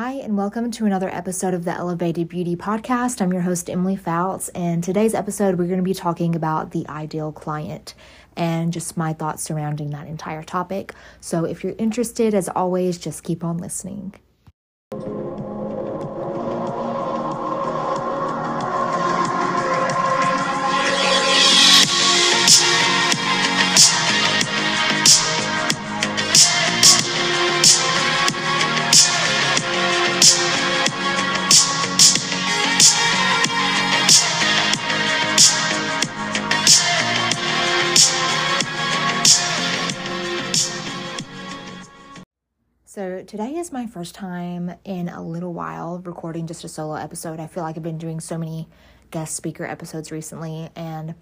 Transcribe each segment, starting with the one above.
Hi, and welcome to another episode of the Elevated Beauty Podcast. I'm your host, Emily Fouts, and today's episode, we're going to be talking about the ideal client and just my thoughts surrounding that entire topic. So, if you're interested, as always, just keep on listening. Today is my first time in a little while recording just a solo episode. I feel like I've been doing so many guest speaker episodes recently, and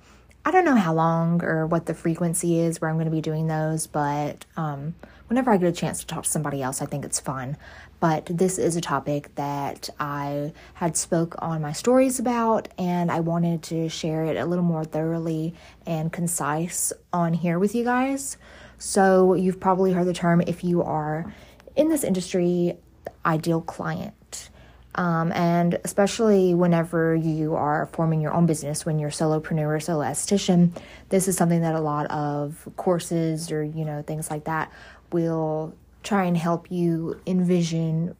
I don't know how long or what the frequency is where I'm going to be doing those, but um, whenever I get a chance to talk to somebody else, I think it's fun. But this is a topic that I had spoke on my stories about, and I wanted to share it a little more thoroughly and concise on here with you guys. So, you've probably heard the term if you are in this industry ideal client. Um, and especially whenever you are forming your own business, when you're solopreneur, solo esthetician, this is something that a lot of courses or you know things like that will try and help you envision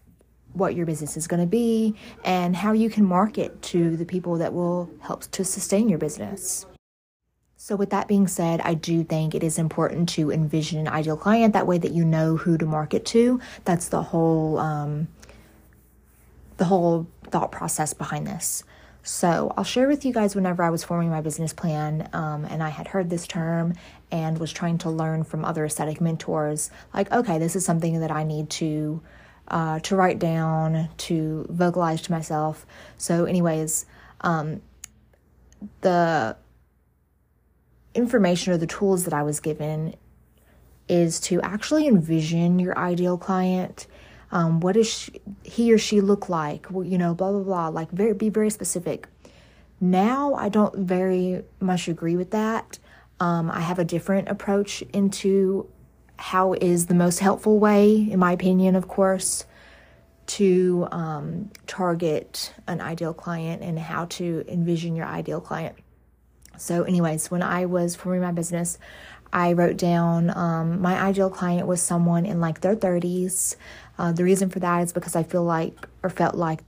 what your business is going to be and how you can market to the people that will help to sustain your business. So, with that being said, I do think it is important to envision an ideal client. That way, that you know who to market to. That's the whole um, the whole thought process behind this. So, I'll share with you guys whenever I was forming my business plan, um, and I had heard this term and was trying to learn from other aesthetic mentors. Like, okay, this is something that I need to uh, to write down, to vocalize to myself. So, anyways, um, the information or the tools that I was given is to actually envision your ideal client. Um, what does he or she look like? Well, you know, blah blah blah. Like very be very specific. Now I don't very much agree with that. Um, I have a different approach into how is the most helpful way, in my opinion, of course, to um, target an ideal client and how to envision your ideal client. So, anyways, when I was forming my business, I wrote down um, my ideal client was someone in like their 30s. Uh, the reason for that is because I feel like or felt like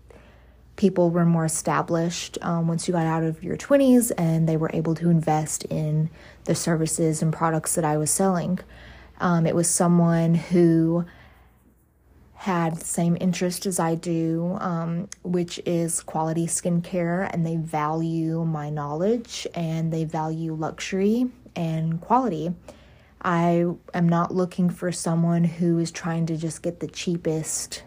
people were more established um, once you got out of your 20s and they were able to invest in the services and products that I was selling. Um, it was someone who had the same interest as I do, um, which is quality skincare, and they value my knowledge and they value luxury and quality. I am not looking for someone who is trying to just get the cheapest,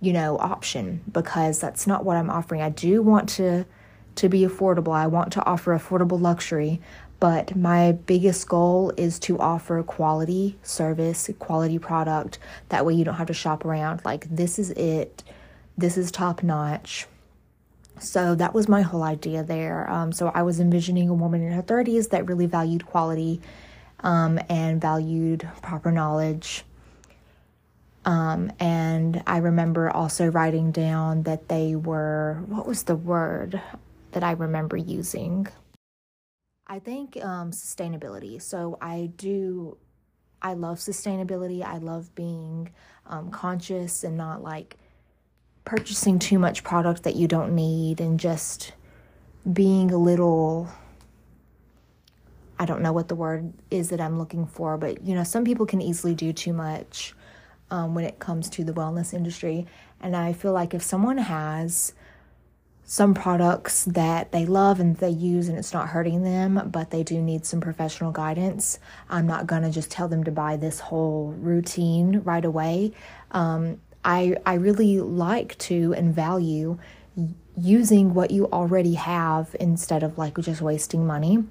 you know, option because that's not what I'm offering. I do want to to be affordable. I want to offer affordable luxury, but my biggest goal is to offer quality service, quality product. That way you don't have to shop around. Like, this is it, this is top notch. So that was my whole idea there. Um, so I was envisioning a woman in her 30s that really valued quality um, and valued proper knowledge. Um, and I remember also writing down that they were, what was the word that I remember using? I think um, sustainability. So I do, I love sustainability. I love being um, conscious and not like purchasing too much product that you don't need and just being a little. I don't know what the word is that I'm looking for, but you know, some people can easily do too much um, when it comes to the wellness industry. And I feel like if someone has some products that they love and they use and it's not hurting them, but they do need some professional guidance. I'm not going to just tell them to buy this whole routine right away. Um, I, I really like to and value using what you already have instead of like just wasting money.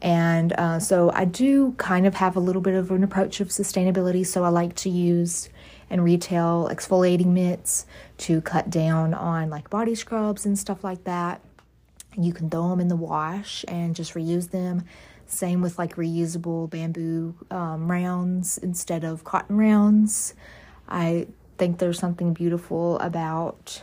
And uh, so I do kind of have a little bit of an approach of sustainability. So I like to use and retail exfoliating mitts to cut down on like body scrubs and stuff like that. You can throw them in the wash and just reuse them. Same with like reusable bamboo um, rounds instead of cotton rounds. I think there's something beautiful about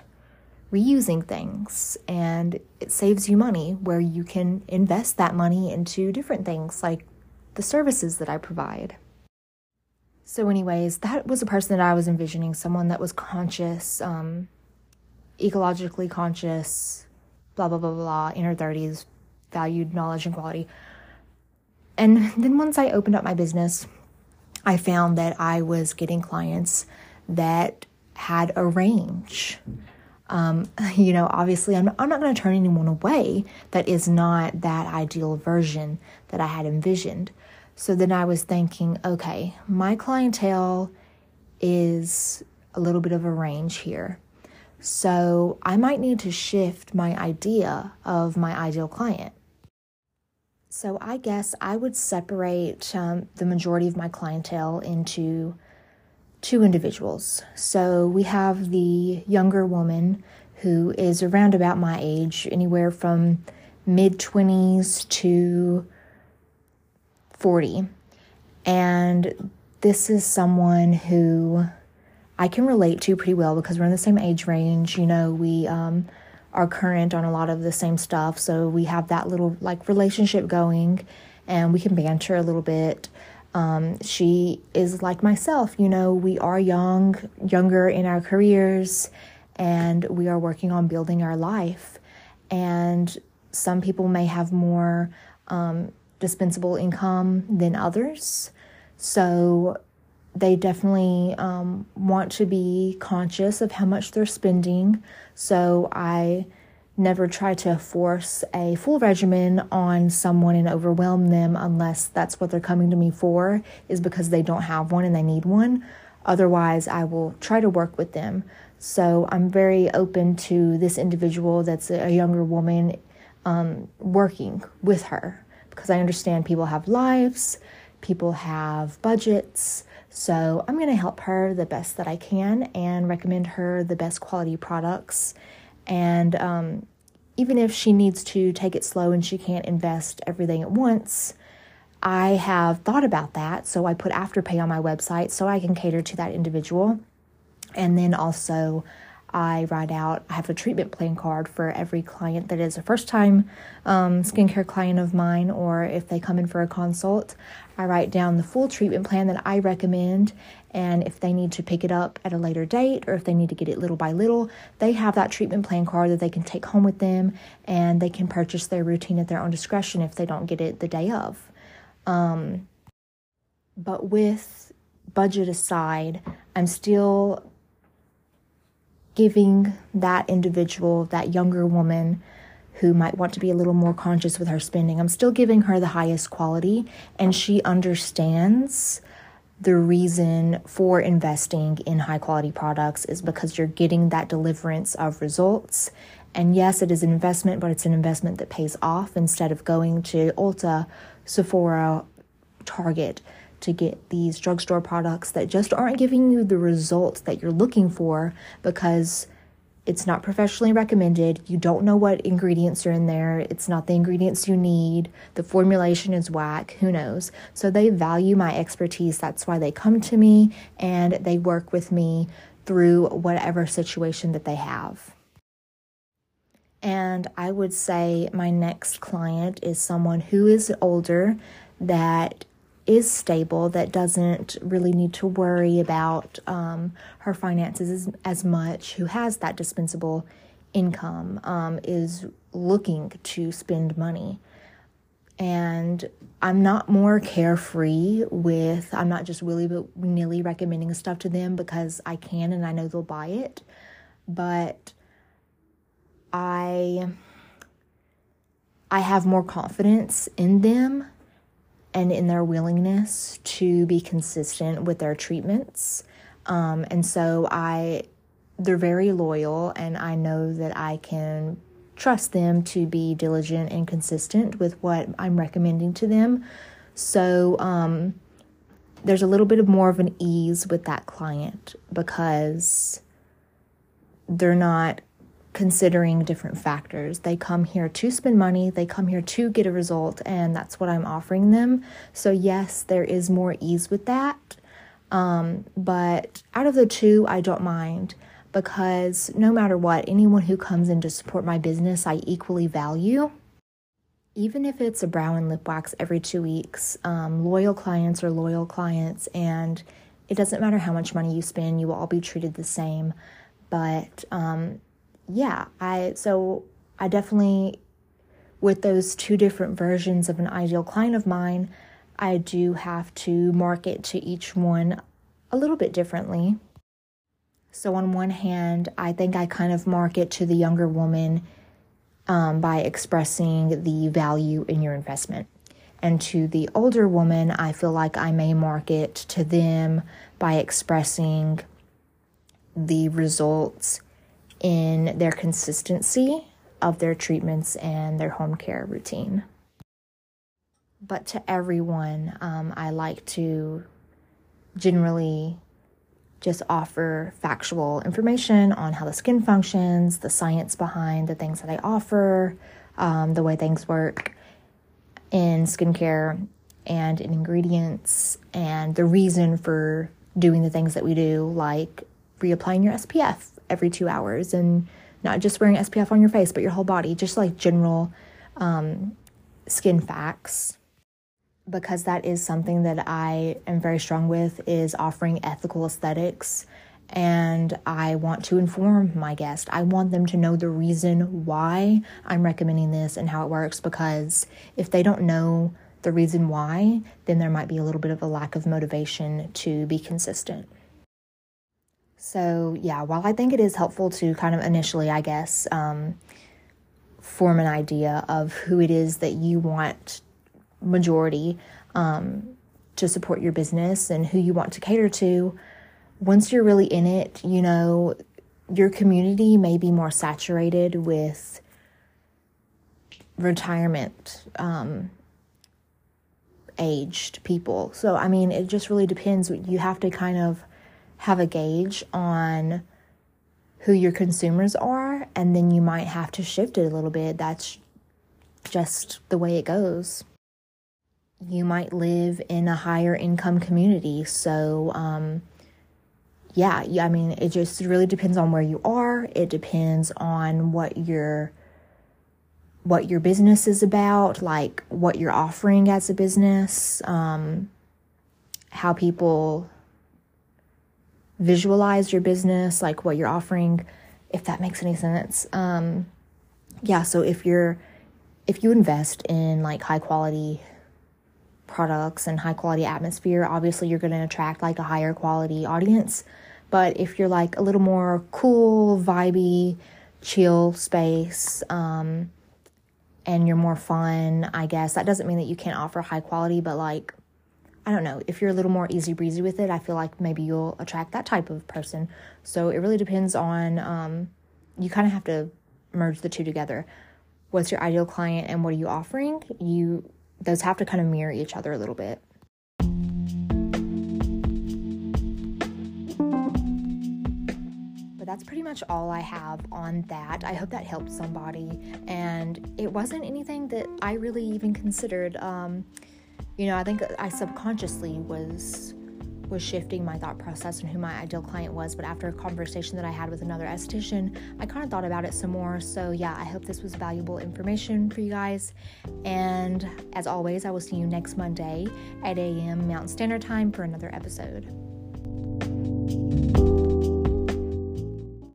reusing things and it saves you money where you can invest that money into different things like the services that I provide. So, anyways, that was a person that I was envisioning someone that was conscious, um, ecologically conscious, blah, blah, blah, blah, in her 30s, valued knowledge and quality. And then once I opened up my business, I found that I was getting clients that had a range. Um, you know, obviously, I'm, I'm not going to turn anyone away that is not that ideal version that I had envisioned. So then I was thinking, okay, my clientele is a little bit of a range here. So I might need to shift my idea of my ideal client. So I guess I would separate um, the majority of my clientele into two individuals. So we have the younger woman who is around about my age, anywhere from mid 20s to 40. And this is someone who I can relate to pretty well because we're in the same age range. You know, we um, are current on a lot of the same stuff. So we have that little like relationship going and we can banter a little bit. Um, she is like myself, you know, we are young, younger in our careers, and we are working on building our life. And some people may have more um, dispensable income than others. So they definitely um, want to be conscious of how much they're spending. So I never try to force a full regimen on someone and overwhelm them unless that's what they're coming to me for, is because they don't have one and they need one. Otherwise, I will try to work with them. So I'm very open to this individual that's a younger woman um, working with her because I understand people have lives, people have budgets. So I'm going to help her the best that I can and recommend her the best quality products. And um, even if she needs to take it slow and she can't invest everything at once, I have thought about that. So I put Afterpay on my website so I can cater to that individual. And then also, I write out, I have a treatment plan card for every client that is a first time um, skincare client of mine, or if they come in for a consult. I write down the full treatment plan that I recommend, and if they need to pick it up at a later date or if they need to get it little by little, they have that treatment plan card that they can take home with them and they can purchase their routine at their own discretion if they don't get it the day of. Um, but with budget aside, I'm still giving that individual, that younger woman who might want to be a little more conscious with her spending, I'm still giving her the highest quality and she understands the reason for investing in high quality products is because you're getting that deliverance of results. And yes, it is an investment, but it's an investment that pays off instead of going to Ulta, Sephora, Target to get these drugstore products that just aren't giving you the results that you're looking for because it's not professionally recommended. You don't know what ingredients are in there. It's not the ingredients you need. The formulation is whack. Who knows? So they value my expertise. That's why they come to me and they work with me through whatever situation that they have. And I would say my next client is someone who is older that is stable, that doesn't really need to worry about um, her finances as, much, who has that dispensable income, um, is looking to spend money. And I'm not more carefree with, I'm not just willy nilly recommending stuff to them because I can and I know they'll buy it. But I I have more confidence in them and in their willingness to be consistent with their treatments. Um, and so I, they're very loyal, and I know that I can trust them to be diligent and consistent with what I'm recommending to them. So um, there's a little bit of more of an ease with that client because they're not considering different factors. They come here to spend money, they come here to get a result, and that's what I'm offering them. So, yes, there is more ease with that. Um, but out of the two, I don't mind because no matter what, anyone who comes in to support my business, I equally value. Even if it's a brow and lip wax every two weeks, um, loyal clients are loyal clients, and it doesn't matter how much money you spend, you will all be treated the same. But um, yeah, I so I definitely with those two different versions of an ideal client of mine, I do have to market to each one a little bit differently. So, on one hand, I think I kind of market to the younger woman um, by expressing the value in your investment. And to the older woman, I feel like I may market to them by expressing the results in their consistency of their treatments and their home care routine. But to everyone, um, I like to generally just offer factual information on how the skin functions, the science behind the things that I offer, um, the way things work in skincare and in ingredients, and the reason for doing the things that we do, like reapplying your SPF every two hours and not just wearing SPF on your face, but your whole body, just like general um, skin facts because that is something that I am very strong with is offering ethical aesthetics and I want to inform my guest. I want them to know the reason why I'm recommending this and how it works because if they don't know the reason why, then there might be a little bit of a lack of motivation to be consistent. So, yeah, while I think it is helpful to kind of initially, I guess, um, form an idea of who it is that you want majority um, to support your business and who you want to cater to, once you're really in it, you know, your community may be more saturated with retirement um, aged people. So, I mean, it just really depends. You have to kind of have a gauge on who your consumers are, and then you might have to shift it a little bit. That's just the way it goes you might live in a higher income community. So, um, yeah, I mean, it just really depends on where you are. It depends on what your what your business is about, like what you're offering as a business, um, how people visualize your business, like what you're offering, if that makes any sense. Um, yeah, so if you're if you invest in like high quality products and high quality atmosphere, obviously you're going to attract like a higher quality audience. But if you're like a little more cool, vibey, chill space, um, and you're more fun, I guess that doesn't mean that you can't offer high quality, but like, I don't know, if you're a little more easy breezy with it, I feel like maybe you'll attract that type of person. So it really depends on, um, you kind of have to merge the two together. What's your ideal client and what are you offering? You those have to kind of mirror each other a little bit. But that's pretty much all I have on that. I hope that helped somebody. And it wasn't anything that I really even considered. Um, you know, I think I subconsciously was was shifting my thought process and who my ideal client was. But after a conversation that I had with another esthetician, I kind of thought about it some more. So, yeah, I hope this was valuable information for you guys. And as always, I will see you next Monday at 8 a.m. Mountain Standard Time for another episode.